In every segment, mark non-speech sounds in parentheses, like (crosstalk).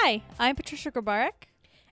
Hi, I'm Patricia Grabarek.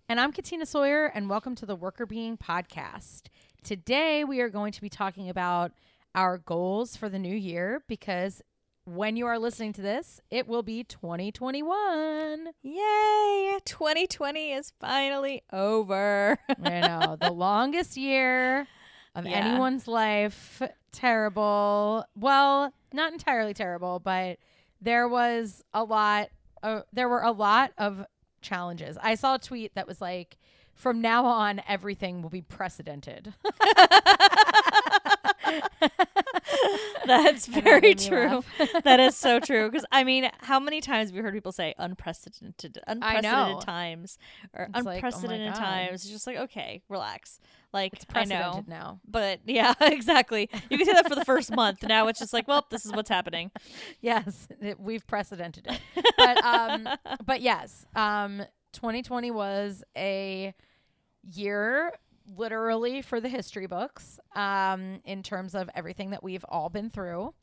And I'm Katina Sawyer, and welcome to the Workr Beeing Podcast. Today, we are going to be talking about our goals for the new year because when you are listening to this, it will be 2021. Yay! 2020 is finally over. I know, (laughs) the longest year of Yeah. anyone's life. Terrible. Well, not entirely terrible, but there was a lot. Uh, there were a lot of challenges. I saw a tweet that was like, "From now on, everything will be precedented." (laughs) (laughs) That's that very true. (laughs) that is so true. Because I mean, how many times have we heard people say unprecedented, unprecedented times, or It's like, oh unprecedented times? It's just like, okay, relax. Like It's I know, now. but (laughs) yeah, exactly. You can say that for the first month. Now it's just like, well, this is what's happening. Yes, it, we've precedented it. But um, but yes, um, 2020 was a year literally for the history books um, in terms of everything that we've all been through.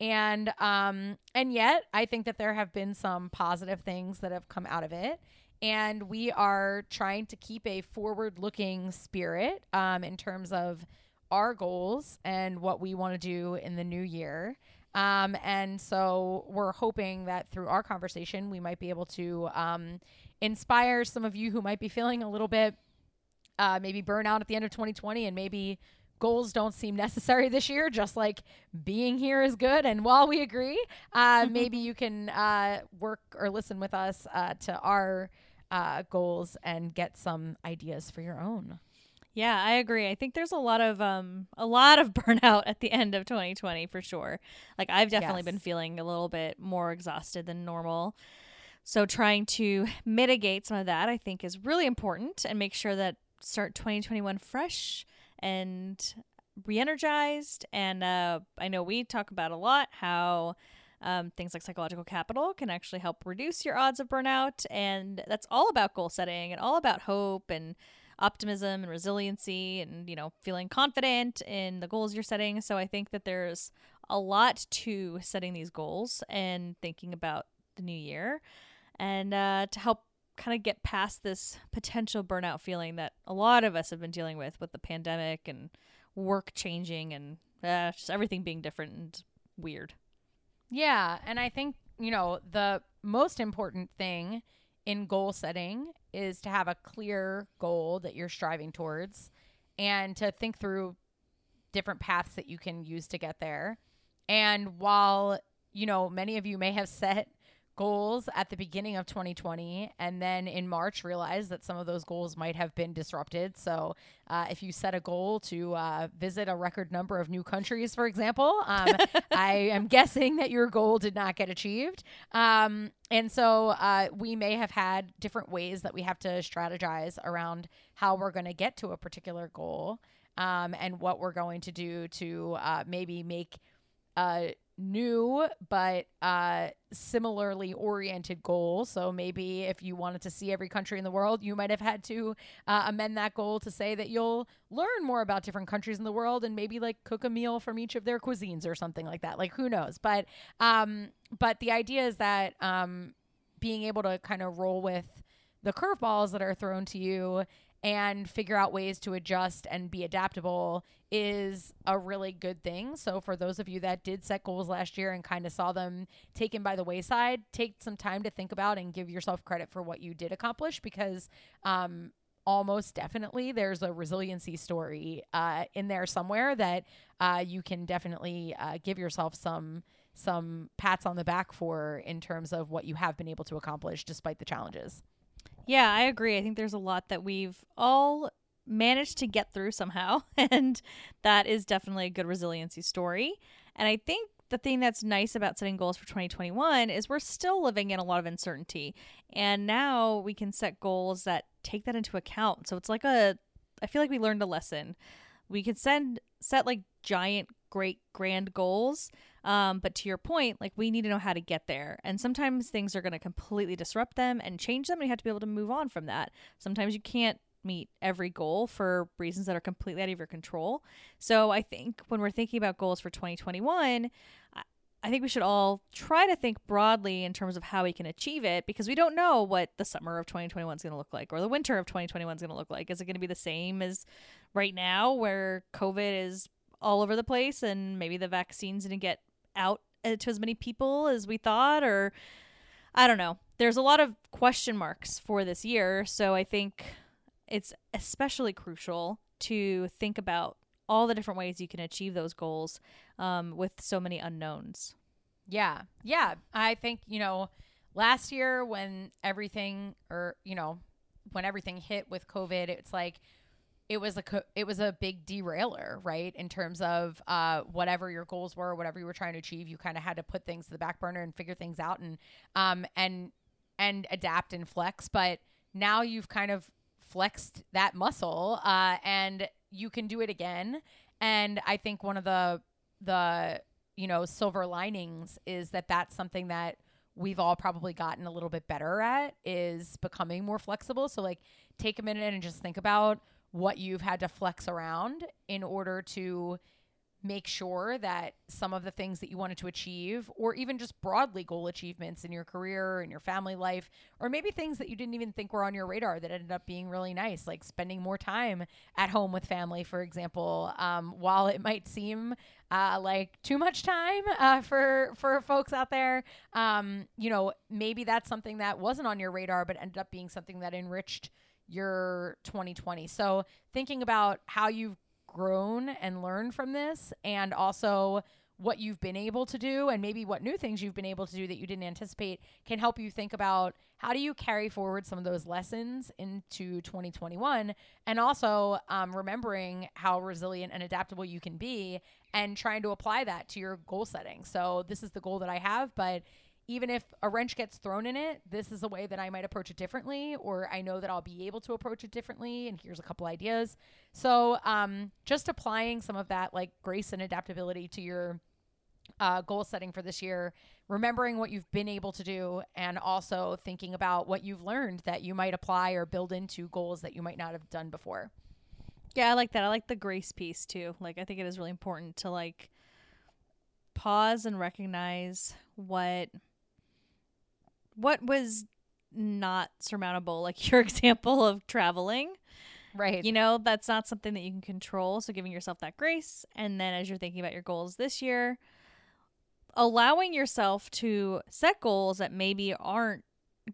And um, and yet I think that there have been some positive things that have come out of it. And we are trying to keep a forward looking spirit um, in terms of our goals and what we want to do in the new year. Um, and so we're hoping that through our conversation, we might be able to um, inspire some of you who might be feeling a little bit uh, maybe burnout at the end of 2020 and maybe goals don't seem necessary this year just like being here is good and while we agree uh, maybe you can uh, work or listen with us uh, to our uh, goals and get some ideas for your own Yeah, I agree. I think there's a lot of um a lot of (laughs) burnout at the end of 2020 for sure. Like I've definitely Yes. been feeling a little bit more exhausted than normal. So trying to mitigate some of that I think is really important and make sure that start 2021 fresh and re-energized. And uh I know we talk about a lot how um, things like psychological capital can actually help reduce your odds of burnout. And that's all about goal setting and all about hope and optimism and resiliency and you know feeling confident in the goals you're setting. So i think that there's a lot to setting these goals and thinking about the new year and uh, to help kind of get past this potential burnout feeling that a lot of us have been dealing with with the pandemic and work changing and uh, just everything being different and weird Yeah, and I think, you know, the most important thing in goal setting is to have a clear goal that you're striving towards and to think through different paths that you can use to get there. And while, you know, many of you may have (laughs) set goals at the beginning of 2020 and then in March realized that some of those goals might have been disrupted. So, uh, if you set a goal to uh, visit a record number of new countries, for example, um, (laughs) I am guessing that your goal did not get achieved. Um, and so uh, we may have had different ways that we have to strategize around how we're going to get to a particular goal um, and what we're going to do to uh, maybe make a new but uh, similarly oriented goal. So maybe if you wanted to see every country in the world, you might have had to uh, amend that goal to say that you'll learn more about different countries in the world and maybe like cook a meal from each of their cuisines or something like that. Like who knows? But um, but the idea is that um, being able to kind of roll with the curveballs that are thrown to you and figure out ways to adjust and be adaptable is a really good thing. So for those of you that did set goals last year and kind of saw them taken by the wayside, take some time to think about and give yourself credit for what you did accomplish because um almost definitely there's a resiliency story uh, in there somewhere that uh, you can definitely uh, give yourself some some pats on the back for in terms of what you have been able to accomplish despite the challenges. Yeah, I agree. I think there's a lot that we've all managed to get through somehow, (laughs) and that is definitely a good resiliency story. And I think the thing that's nice about setting goals for 2021 is we're still living in a lot of uncertainty. And now we can set goals that take that into account. So it's like a I feel like we learned a lesson. We could send set like giant great grand goals. Um, but to your point like we need to know how to get there. And sometimes things are going to completely disrupt them and change them and you have to be able to move on from that. Sometimes you can't meet every goal for reasons that are completely out of your control. So i think when we're thinking about goals for 2021 I- I think we should all try to think broadly in terms of how we can achieve it because we don't know what the summer of 2021 is going to look like or the winter of 2021 is going to look like. Is it going to be the same as right now where COVID is all over the place and maybe the vaccines didn't get out uh, to as many people as we thought or I don't know. There's a lot of question marks for this year, so I think it's especially crucial to think about all the different ways you can achieve those goals um, with so many unknowns. Yeah. Yeah. I think, you know, last year when everything or, you know, when everything hit with COVID, it's like it was a it was a big derailer, right? In terms of uh, whatever your goals were, whatever you were trying to achieve, you kind of had to put things to the back burner and figure things out and um and and adapt and flex. But now you've kind of flexed that muscle uh, and you can do it again. And I think one of the the you know silver linings is that that's something that we've all probably gotten a little bit better at is becoming more flexible. So like take a minute and just think about what you've had to flex around in order to make sure that some of the things that you wanted to achieve, or even just broadly goal achievements in your career and your family life, or maybe things that you didn't even think were on your radar that ended up being really nice, like spending more time at home with family, for example. Um, while it might seem uh, like too much time uh, for for folks out there, um, you know, maybe that's something that wasn't on your radar, but ended up being something that enriched your 2020. So thinking about how you've grown and learned from this and also what you've been able to do and maybe what new things you've been able to do that you didn't anticipate can help you think about how do you carry forward some of those lessons into 2021 and also um, remembering how resilient and adaptable you can be and trying to apply that to your goal setting so this is the goal that i have but even if a wrench gets thrown in it, this is a way that I might approach it differently, or I know that I'll be able to approach it differently. And here's a couple ideas. So, um, just applying some of that like grace and adaptability to your uh, goal setting for this year, remembering what you've been able to do, and also thinking about what you've learned that you might apply or build into goals that you might not have done before. Yeah, I like that. I like the grace piece too. Like, I think it is really important to like pause and recognize what what was not surmountable like (laughs) your example of traveling? Right. You know that's not something that you can control so giving yourself that grace and then as you're thinking about your goals this year allowing yourself to set goals that maybe aren't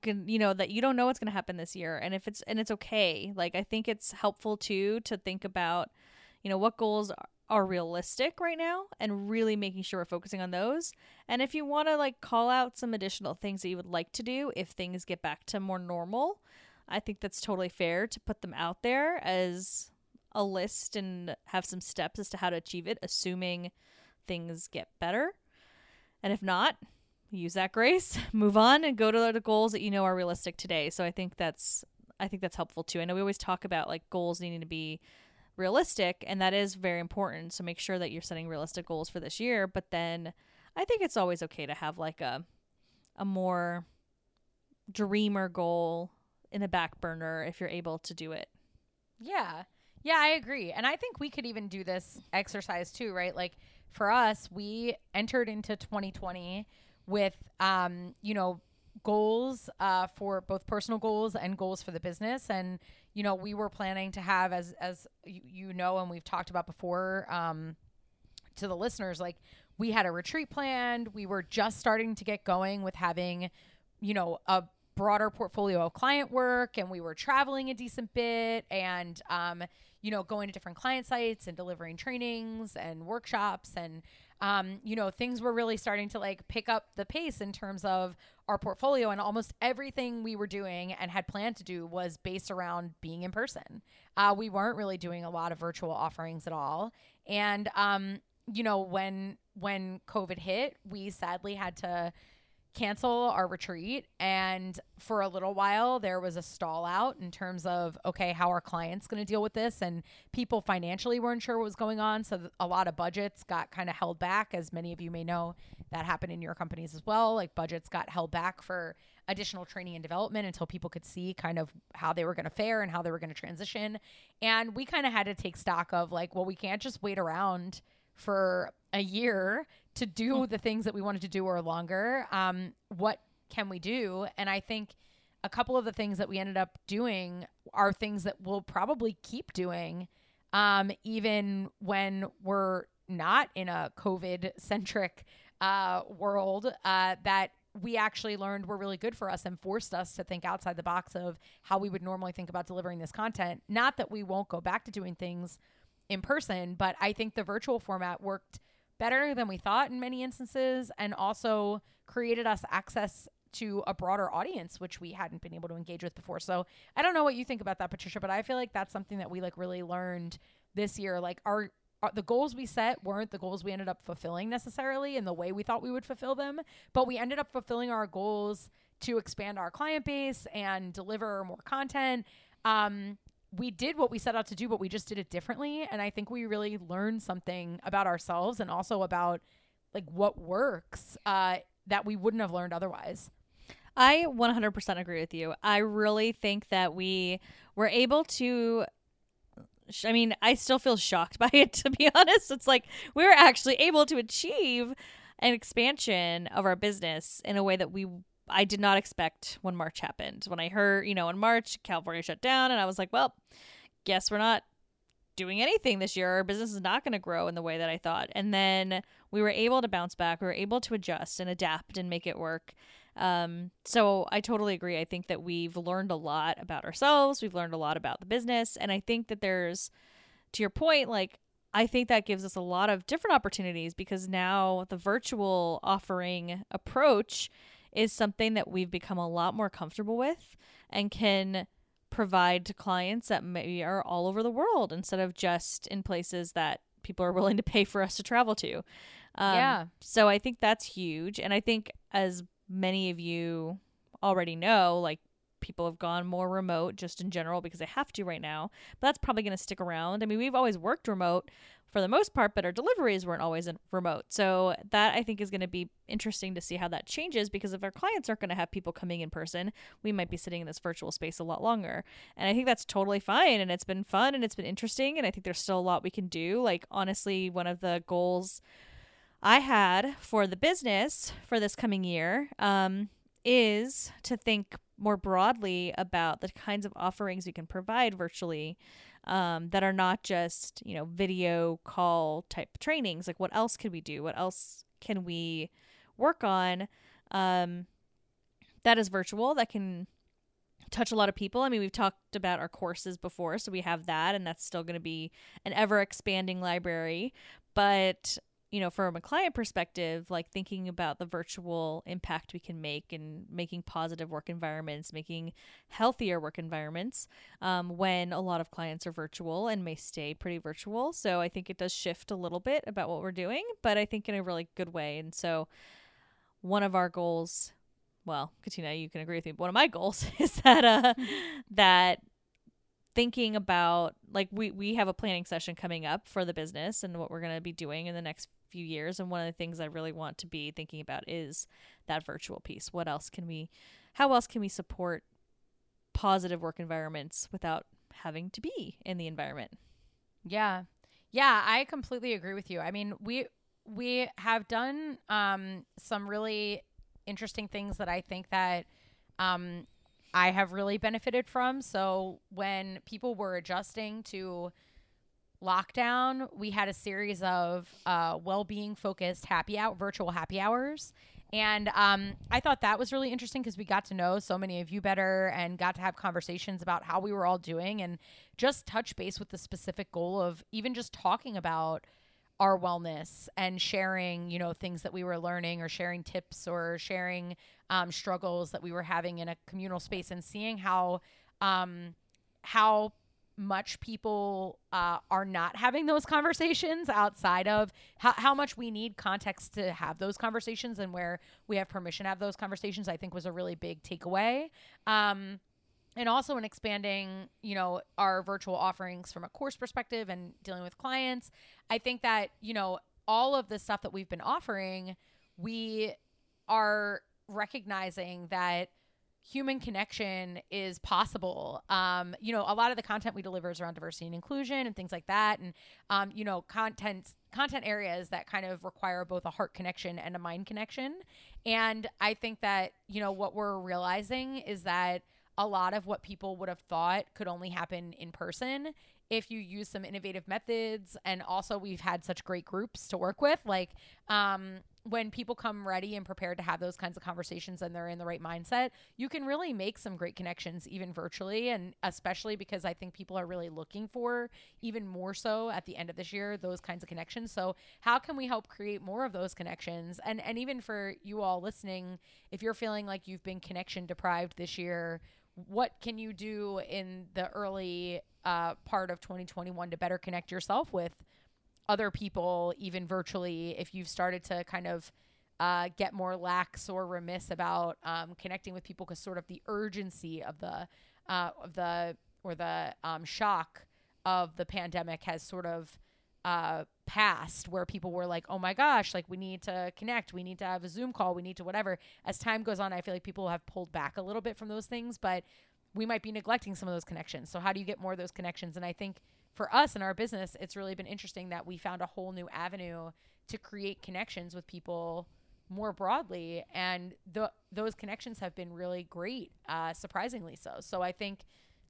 you know that you don't know what's going to happen this year and if it's and it's okay. Like i think it's helpful too to think about you know what goals are realistic right now and really making sure we're focusing on those. And if you want to like call out some additional things that you would like to do if things get back to more normal, I think that's totally fair to put them out there as a list and have some steps as to how to achieve it, assuming things get better. And if not, use that grace, (laughs) move on and go to the goals that you know are realistic today. So I think that's I think that's helpful too. I know we always talk about like goals needing to be realistic and that is very important. So make sure that you're setting realistic goals for this year but then i think it's always okay to have like a a more dreamer goal in the back burner if you're able to do it. Yeah. Yeah i agree. And i think we could even do this exercise too right? Like for us we entered into 2020 with um you know goals uh, for both personal goals and goals for the business and you know, we were planning to have as as you, know and we've talked about before um to the listeners like we had a retreat planned. We were just starting to get going with having, you know, a broader portfolio of client work and we were traveling a decent bit and um, you know, going to different client sites and delivering trainings and workshops and um, you know, things were really starting to like pick up the pace in terms of our portfolio and almost everything we were doing and had planned to do was based around being in person. Uh, we weren't really doing a lot of virtual offerings at all. And, um, you know, when, when COVID hit, we sadly had to cancel our retreat and for a little while there was a stall out in terms of okay how are clients going to deal with this and people financially weren't sure what was going on so a lot of budgets got kind of held back as many of you may know that happened in your companies as well like budgets got held back for additional training and development until people could see kind of how they were going to fare and how they were going to transition and we kind of had to take stock of like well we can't just wait around for a year to do the things that we wanted to do or longer. Um, what can we do? And I think a couple of the things that we ended up doing are things that we'll probably keep doing, um, even when we're not in a COVID centric uh, world. Uh, that we actually learned were really good for us and forced us to think outside the box of how we would normally think about delivering this content. Not that we won't go back to doing things in person, but I think the virtual format worked better than we thought in many instances and also created us access to a broader audience which we hadn't been able to engage with before. So, I don't know what you think about that Patricia, but I feel like that's something that we like really learned this year like our uh, the goals we set weren't the goals we ended up fulfilling necessarily in the way we thought we would fulfill them, but we ended up fulfilling our goals to expand our client base and deliver more content. Um, we did what we set out to do, but we just did it differently. And I think we really learned something about ourselves and also about like what works uh, that we wouldn't have learned otherwise. I 100% agree with you. I really think that we were able to I mean, I still feel shocked (laughs) by it to be honest. It's like we were actually able to achieve an expansion of our business in a way that we I did not expect when March happened. When I heard, you know, in March California shut down and I was like, well, guess we're not doing anything this year. Our business is not going to grow in the way that I thought. And then we were able to bounce back. We were able to adjust and adapt and make it work. Um, so I totally agree. I think that we've learned a lot about ourselves. We've learned a lot about the business. And I think that there's, to your point, like, I think that gives us a lot of different opportunities because now the virtual offering approach is something that we've become a lot more comfortable with and can provide to clients that maybe are all over the world instead of just in places that people are (laughs) willing to pay for us to travel to. Um, Yeah. So I think that's huge. And I think as many of you already know, like people have gone more remote just in general because they have to right now. But that's probably going to stick around. I mean, we've always worked remote for the most part, but our deliveries weren't always remote. So that I think is going to be interesting to see how that changes because if our clients aren't going to have people coming in person, we might be sitting in this virtual space a lot longer. And I think that's totally fine and it's been fun and it's been interesting and I think there's still a lot we can do. Like honestly, one of the goals I had for the business for this coming year um, is to think more broadly about the kinds of offerings we can provide virtually um, that are not just you know video call type trainings. Like what else could we do? What else can we work on um, that is virtual that can touch a lot of people? I mean we've talked about our courses before so we have that and that's still going to be an ever expanding library. But you know, from a client perspective, like thinking about the virtual impact we can make and making positive work environments, making healthier work environments um, when a lot of clients are virtual and may stay pretty virtual. So I think it does shift a little bit about what we're doing, but I think in a really good way. And so one of our goals, well, Katina, you can agree with me, but one of my goals (laughs) is that uh, that thinking about like we we have a planning session coming up for the business and what we're going to be doing in the next few years and one of the things I really want to be thinking about is that virtual piece. What else can we how else can we support positive work environments without having to be in the environment? Yeah. Yeah, I completely agree with you. I mean, we we have done um some really interesting things that I think that um I have really benefited from. So when people were adjusting to lockdown, we had a series of uh, well-being focused happy out virtual happy hours. And um, I thought that was really interesting because we got to know so many of you better and got to have conversations about how we were all doing and just touch base with the specific goal of even just talking about our wellness and sharing, you know, things that we were learning or sharing tips or sharing um, struggles that we were having in a communal space and seeing how um, how much people uh, are not having those conversations outside of how, how much we need context to have those conversations and where we have permission to have those conversations i think was a really big takeaway. Um, and also in expanding you know our virtual offerings from a course perspective and dealing with clients i think that you know all of the stuff that we've been offering we are recognizing that human connection is possible. Um, you know, a lot of the content we deliver is around diversity and inclusion and things like that, and um, you know, content content areas that kind of require both a heart connection and a mind connection. And I think that you know what we're realizing is that a lot of what people would have thought could only happen in person if you use some innovative methods. And also we've had such great groups to work with. Like um, when people come ready and prepared to have those kinds of conversations and they're in the right mindset you can really make some great connections even virtually. And especially because i think people are really looking for even more so at the end of this year those kinds of connections. So how can we help create more of those connections? And and even for you all listening if you're feeling like you've been connection deprived this year what can you do in the early uh, part of 2021 to better connect yourself with other people, even virtually, if you've started to kind of uh, get more lax or remiss about um, connecting with people because sort of the urgency of the uh, of the or the um, shock of the pandemic has sort of uh, passed where people were like, oh my gosh, like we need to connect, we need to have a Zoom call, we need to whatever. As time goes on, I feel like people have pulled back a little bit from those things, but we might be neglecting some of those connections. So, how do you get more of those connections? And I think for us in our business, it's really been interesting that we found a whole new avenue to create connections with people more broadly. And those connections have been really great, uh, surprisingly so. So, I think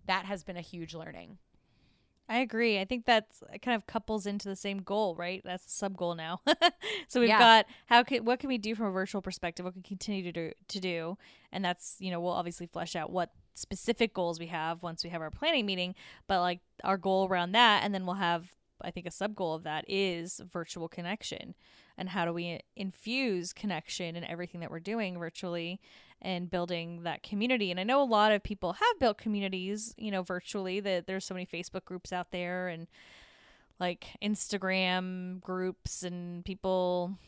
that has been a huge learning. I agree. I think that's uh, kind of couples into the same goal, right? That's the sub goal now. (laughs) so we've Yeah. got how can what can we do from a virtual perspective? What can we continue to do to do? And that's you know we'll obviously flesh out what specific goals we have once we have our planning meeting. But like our goal around that, and then we'll have I think a sub goal of that is virtual connection, and how do we infuse connection in everything that we're doing virtually and building that community. And I know a lot of people have built communities, you know, virtually. That there's so many Facebook groups out there and like Instagram groups and people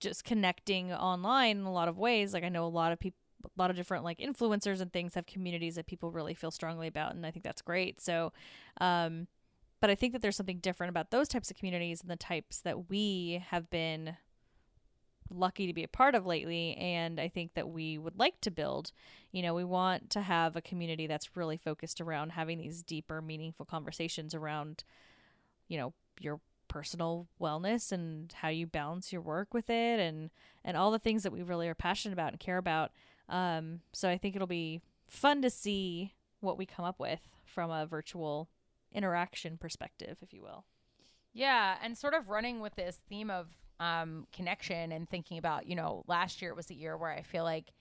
just connecting online in a lot of ways. Like I know a lot of people a lot of different like influencers and things have communities that people really feel strongly about and I think that's great. So um but I think that there's something different about those types of communities and the types that we have been lucky to be a part of lately and I think that we would like to build. You know, we want to have a community that's really focused around having these deeper meaningful conversations around you know, your personal wellness and how you balance your work with it and and all the things that we really are passionate about and care about. Um so I think it'll be fun to see what we come up with from a virtual interaction perspective, if you will. Yeah, and sort of running with this theme of um, connection and thinking about, you know, last year was a year where I feel like,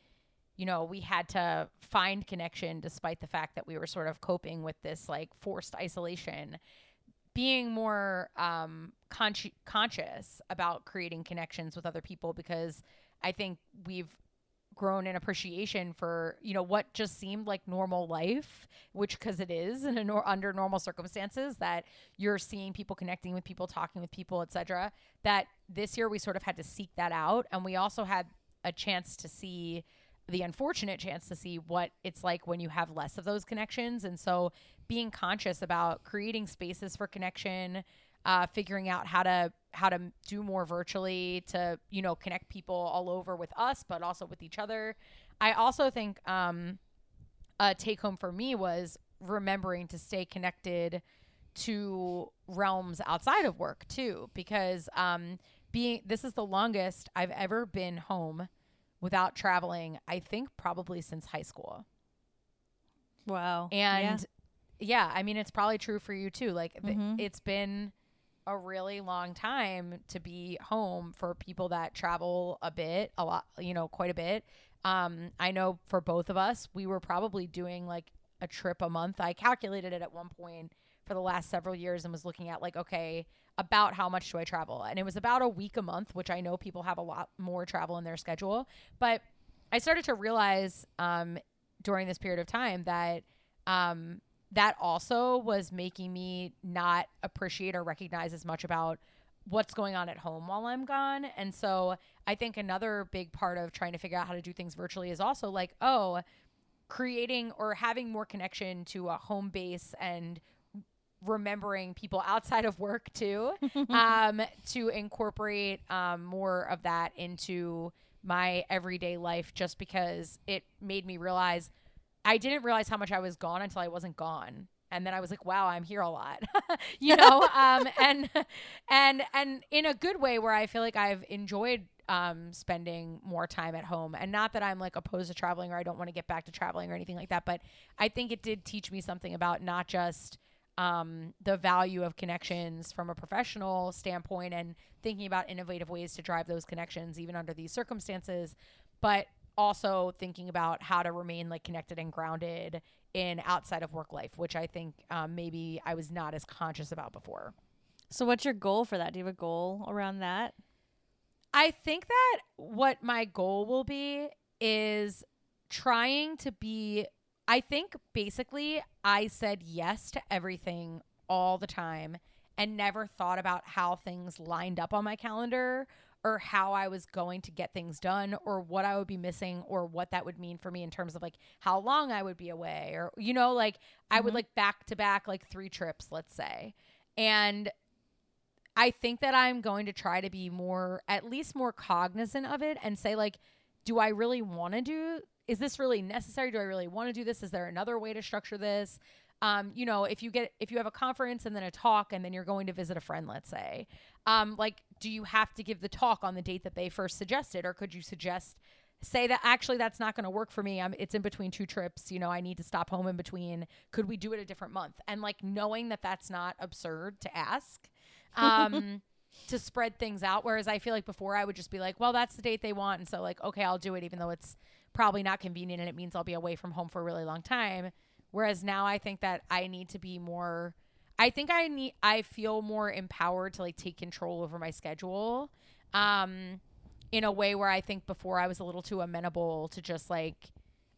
you know, we had to find connection despite the fact that we were sort of coping with this like forced isolation. Being more um, consci- conscious about creating connections with other people because I think we've grown in appreciation for you know what just seemed like normal life which because it is in nor- under normal circumstances that you're seeing people connecting with people talking with people etc that this year we sort of had to seek that out. And we also had a chance to see the unfortunate chance to see what it's like when you have less of those connections. And so being conscious about creating spaces for connection uh, figuring out how to how to do more virtually to you know connect people all over with us but also with each other i also think um, a take home for me was remembering to stay connected to realms outside of work too because um, being this is the longest i've ever been home without traveling i think probably since high school Wow. and yeah, I mean, it's probably true for you too. Like, th- Mhm. it's been a really long time to be home for people that travel a bit, a lot, you know, quite a bit. Um, I know for both of us, we were probably doing like a trip a month. I calculated it at one point for the last several years and was looking at like, okay, about how much do I travel? And it was about a week a month, which I know people have a lot more travel in their schedule. But I started to realize um, during this period of time that um, that also was making me not appreciate or recognize as much about what's going on at home while I'm gone. And so I think another big part of trying to figure out how to do things virtually is also like, oh, creating or having more connection to a home base and remembering people (laughs) outside of work too (laughs) um, to incorporate um, more of that into my everyday life just because it made me realize I didn't realize how much I was gone until I wasn't gone. And then I was like, wow, I'm here a lot. (laughs) you know, (laughs) um and and and in a good way where I feel like I've enjoyed um spending more time at home. And not that I'm like opposed to traveling or I don't want to get back to traveling or anything like that, but I think it did teach me something about not just um, the value of connections from a professional standpoint and thinking about innovative ways to drive those connections even under these circumstances but also thinking about how to remain like connected and grounded in outside of work life which i think um, maybe i was not as conscious about before So, what's your goal for that? Do you have a goal around that? I think that what my goal will be is trying to be I think basically I said yes to everything all the time and never thought about how things lined up on my calendar or how I was going to get things done or what I would be missing or what that would mean for me in terms of like how long I would be away or you know like I would Mhm. like back to back like 3 trips let's say. And I think that I'm going to try to be more, at least more cognizant of it and say, like, do I really want to do? Is this really necessary? Do I really want to do this? Is there another way to structure this? Um, you know, if you get if you have a conference and then a talk and then you're going to visit a friend, let's say, um, like, do you have to give the talk on the date that they first suggested, or could you suggest say that actually that's not going to work for me? I'm it's in between two trips. You know, I need to stop home in between. Could we do it a different month? And like knowing that that's not absurd to ask um (laughs) to spread things out whereas i feel like before i would just be like well that's the date they want and so like okay i'll do it even though it's probably not convenient and it means i'll be away from home for a really long time whereas now i think that i need to be more i think i need i feel more empowered to like take control over my schedule um in a way where i think before i was a little too amenable to just like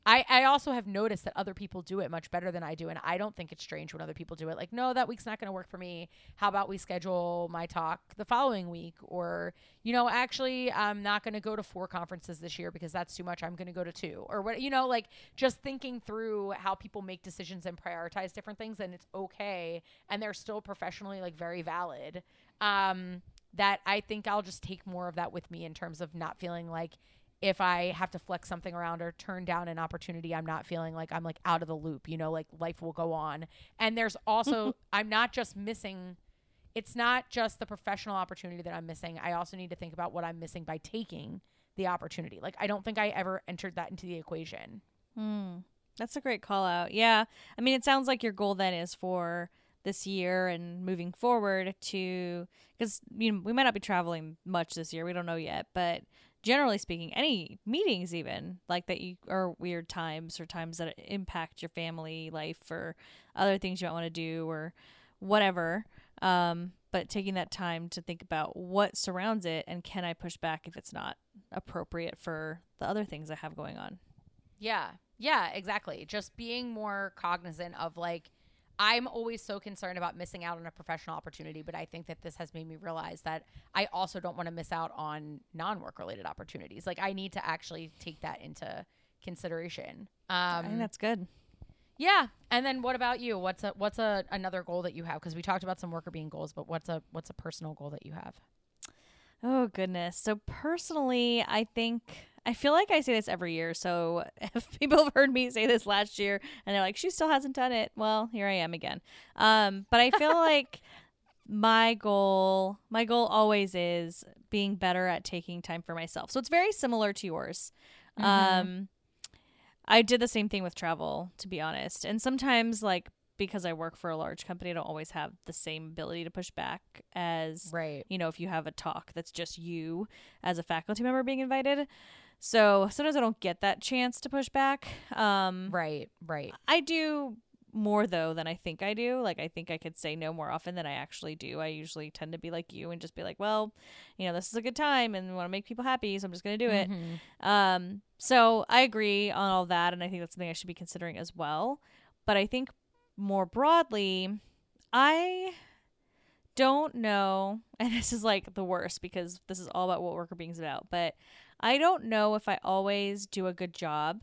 I, I also have noticed that other people do it much better than I do. And I don't think it's strange when other people do it. Like, no, that week's not going to work for me. How about we schedule my talk the following week? Or, you know, actually, I'm not going to go to four conferences this year because that's too much. I'm going to go to two. Or what, you know, like just thinking through how people make decisions and prioritize different things. And it's okay. And they're still professionally, like, very valid. Um, that I think I'll just take more of that with me in terms of not feeling like, if I have to flex something around or turn down an opportunity, I'm not feeling like I'm like out of the loop, you know, like life will go on. And there's also, I'm not just missing, it's not just the professional opportunity that I'm missing. I also need to think about what I'm missing by taking the opportunity. Like, I don't think I ever entered that into the equation. Hmm. That's a great call out. Yeah. I mean, it sounds like your goal then is for this year and moving forward to because you know we might not be traveling much this year. We don't know yet, but generally speaking, any meetings even like that you are weird times or times that impact your family life or other things you might want to do or whatever. Um, but taking that time to think about what surrounds it and can I push back if it's not appropriate for the other things I have going on. Yeah. Yeah, exactly. Just being more cognizant of like, I'm always so concerned about missing out on a professional opportunity, but I think that this has made me realize that I also don't want to miss out on non work related opportunities. Like, I need to actually take that into consideration. I think Um, that's good. yeah. And then what about you? What's a what's a another goal that you have? Because we talked about some Workr Beeing goals, but what's a what's a personal goal that you have? Oh goodness. So personally, I think I feel like I say this every year. So (laughs) if people have heard me say this last year and they're like, she still hasn't done it, well, here I am again. Um, but I feel like (laughs) my goal, my goal always is being better at taking time for myself. So it's very similar to yours. Mhm. Um, I did the same thing with travel, to be honest. And sometimes, like because I work for a large company, I don't always have the same ability to push back as Right. you know, if you have a talk that's just you as a faculty member being invited. So sometimes I don't get that chance to push back. Um, Right. Right. I do more though than I think I do. Like I think I could say no more often than I actually do. I usually tend to be like you and just be like, well, you know, this is a good time and want to make people happy, so I'm just going to do it. Mhm. Um, so I agree on all that, and I think that's something I should be considering as well. But I think more broadly, I don't know, (laughs) and this is like the worst because this is all about what Workr Beeing is about, but I don't know if I always do a good job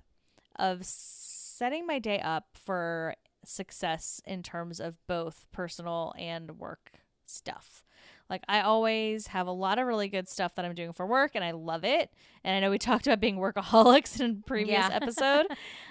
of setting my day up for success in terms of both personal and work stuff. Like I always have a lot of really good stuff that I'm doing for work and I love it. And I know we (laughs) talked about being workaholics in a previous Yeah. (laughs) episode.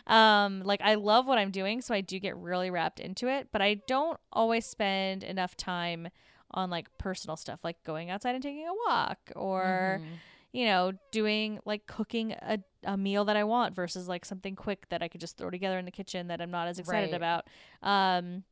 um like I love what I'm doing, so I do get really wrapped into it, but I don't always spend enough time on like personal stuff like going outside and taking a walk or Mhm. You know, doing like cooking a, a meal that I want versus like something quick that I could just throw together in the kitchen that I'm not as excited Right. about. Um,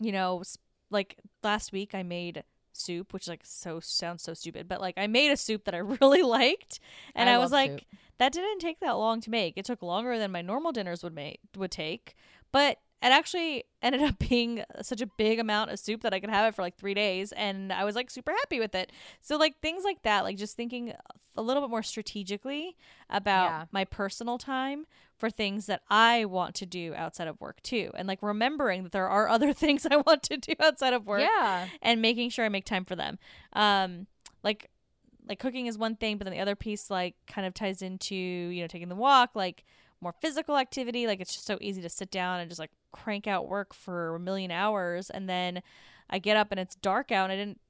you know, like last week I made soup, which like so sounds so stupid, but like I made a soup that I (laughs) really liked, and I I, was like, soup. that didn't take that long to make. It took longer than my normal dinners would make would take, but it actually (laughs) ended up being such a big amount of soup that I could have it for like three days, and I was like super happy with it. So like things like that, like just thinking a little bit more strategically about Yeah. my personal time for things that I want to do outside of work too, and like remembering that there are (laughs) other things I want to do outside of work Yeah. and making sure I make time for them. Um, like like cooking is one thing, but then the other piece like kind of ties into you know taking the walk, like more physical activity. Like it's just so easy to sit down and just like crank out work for a million hours, and then I get up and it's dark out and I didn't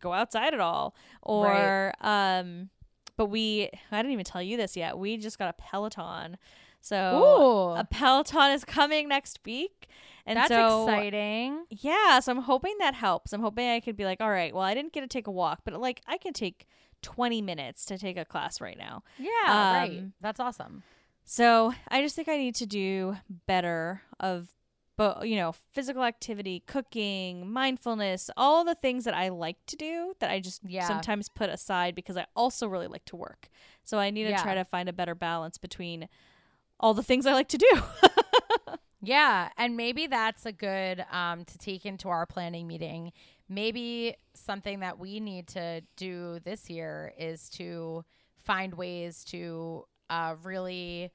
go outside at all. Or um, but we I didn't even tell you this yet. We just got a Peloton. So Ooh. a Peloton is coming next week. And that's so exciting. yeah, so I'm hoping that helps. I'm hoping I could be like, all right, well, I didn't get to take a walk, but like I can take 20 minutes to take a class right now. Yeah, right. Um, That's awesome. So I just think I need to do better of, but you know, physical activity, cooking, mindfulness, all the things that I like to do that I just Yeah. sometimes put aside because I also really like to work. So I need to Yeah. try to find a better balance between all the things I like to do. (laughs) Yeah, and maybe that's a good um, to take into our planning meeting. Maybe something that we need to do this year is to find ways to uh, really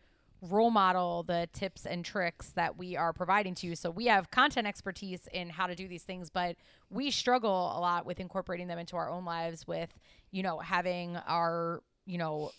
role model the tips and tricks that we are providing to you. So we have content expertise in how to do these things, but we struggle a lot with incorporating them into our own lives with, you know, having our, you know,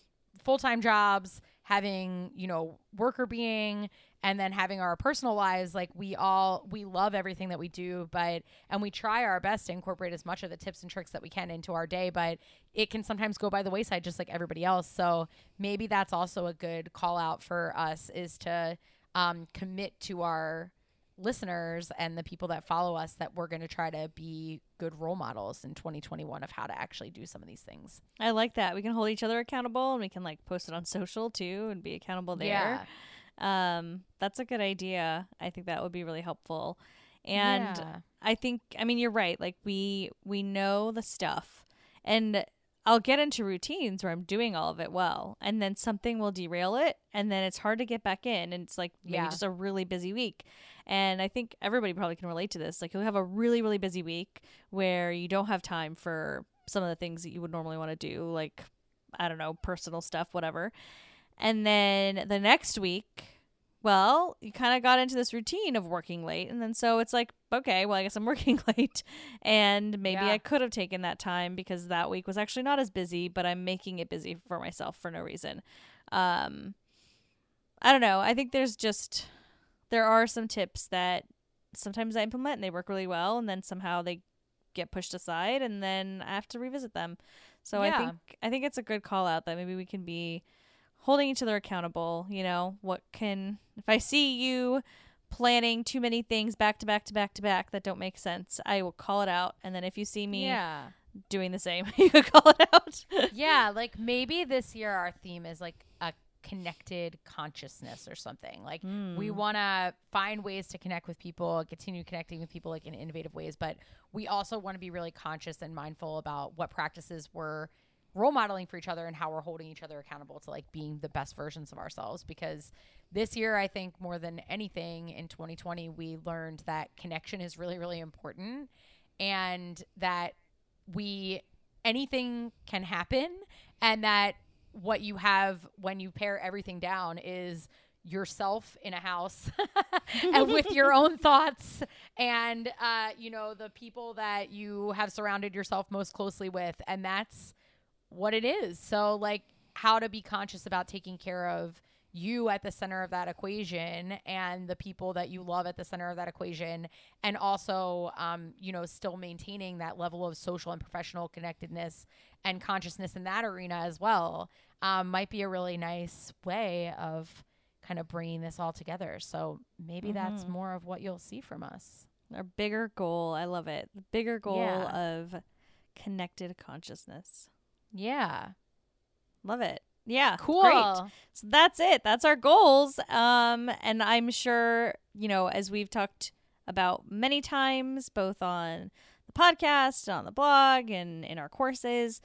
full-time jobs, having, you know, Workr Beeing and then having our personal lives like we all we love everything that we do but and we try our best to incorporate as much of the tips and tricks that we can into our day but it can sometimes go by the wayside just like everybody else so maybe that's also a good call out for us is to um, commit to our listeners and the people that follow us that we're going to try to be good role models in 2021 of how to actually do some of these things I like that. We can hold each other accountable and we can like post it on social too and be accountable there. yeah Um, that's a good idea. I think that would be really helpful. And Yeah. I think I mean you're right. Like we we know the stuff. And I'll get into routines where I'm doing all of it well and then something will derail it and then it's hard to get back in and it's like maybe Yeah. just a really busy week. And I think everybody probably can relate to this. Like you'll have a really really busy week where you don't have time for some of the things that you would normally want to do like I don't know, personal stuff, whatever. And then the next week, well, you kind of got into this routine of working late. And then so it's like, okay, well, I guess I'm (laughs) working late. And maybe Yeah. I could have taken that time because that week was actually not as busy, but I'm making it busy for myself for no reason. Um, I don't know. I think there's just, there are some tips that sometimes I implement and they work really well. And then somehow they get pushed aside and then I have to revisit them. So I think, I think it's a good call out that maybe we can be holding each other accountable you know what can if i see you planning too many things back to back to back to back that don't make sense i will call it out and then if you see me yeah doing the same (laughs) you can call it out yeah, like maybe this year our theme is like a connected consciousness or something. Like we Hmm. want to find ways to connect with people, continue connecting with people like in innovative ways, but we also want to be really conscious and mindful about what practices we're role modeling for each other and how we're holding each other accountable to like being the best versions of ourselves. Because this year I think more than anything in 2020 we learned that connection is really really important and that we anything can happen and that what you have when you pare everything down is yourself in a house (laughs) and with your own (laughs) thoughts and uh, you know the people that you have surrounded yourself most closely with. And that's what it is so like how to be conscious about taking care of you at the center of that equation and the people that you love at the center of that equation and also um, you know still maintaining that level of social and professional connectedness and consciousness in that arena as well um, might be a really nice way of kind of bringing this all together so maybe that's Mhm. more of what you'll see from us Our bigger goal. I love it. The bigger goal Yeah. of connected consciousness. Yeah Love it. Yeah. cool Great. So that's it. That's our goals. Um, and I'm sure, you know, as we've talked about many times, both on the podcast, on the blog, and in our courses,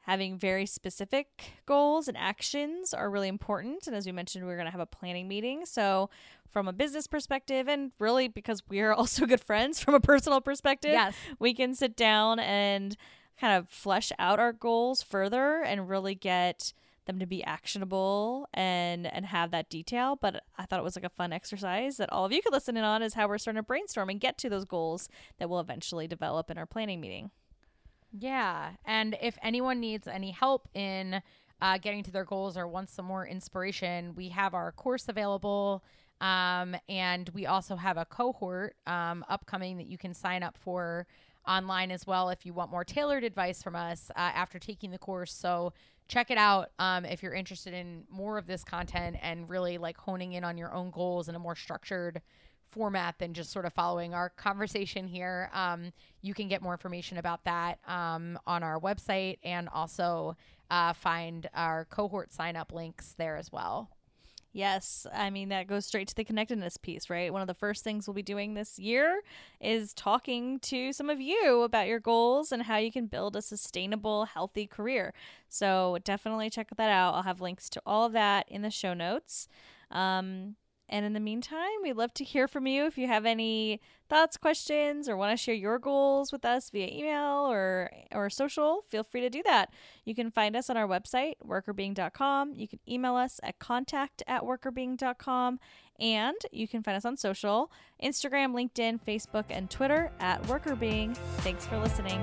having very specific goals and actions are really important. And as we mentioned, we're going to have a planning meeting. So, from a business perspective, and really because we're (laughs) also good friends from a personal perspective, yes we can sit down and kind of flesh out our goals further and really get them to be actionable and and have that detail but i thought it was like a fun exercise that all of you could listen in on is how we're starting to brainstorm and get to those goals that will eventually develop in our planning meeting Yeah. And if anyone needs any help in uh, getting to their goals or wants some more inspiration, we have our course available. Um, and we also have a cohort um, upcoming that you can sign up for online as well if you want more tailored advice from us uh, after taking the course. So check it out um, if you're interested in more of this content and really like honing in on your own goals in a more structured format than just sort of following our conversation here. Um, you can get more information about that um, on our website and also uh, find our cohort sign up links there as well. Yes, I mean that goes straight to the connectedness piece, right? One of the first things we'll be doing this year is talking to some of you about your goals and how you can build a sustainable, healthy career. So definitely check that out. I'll have links to all of that in the show notes. Um, and in the meantime, we'd love to hear from you if you have any thoughts, questions, or want to share your goals with us via email or or social. Feel free to do that. You can find us on our website, workrbeeing.com. You can email us at contact at workrbeeing.com. And you can find us on social Instagram, LinkedIn, Facebook, and Twitter at workrbeeing. Thanks for listening.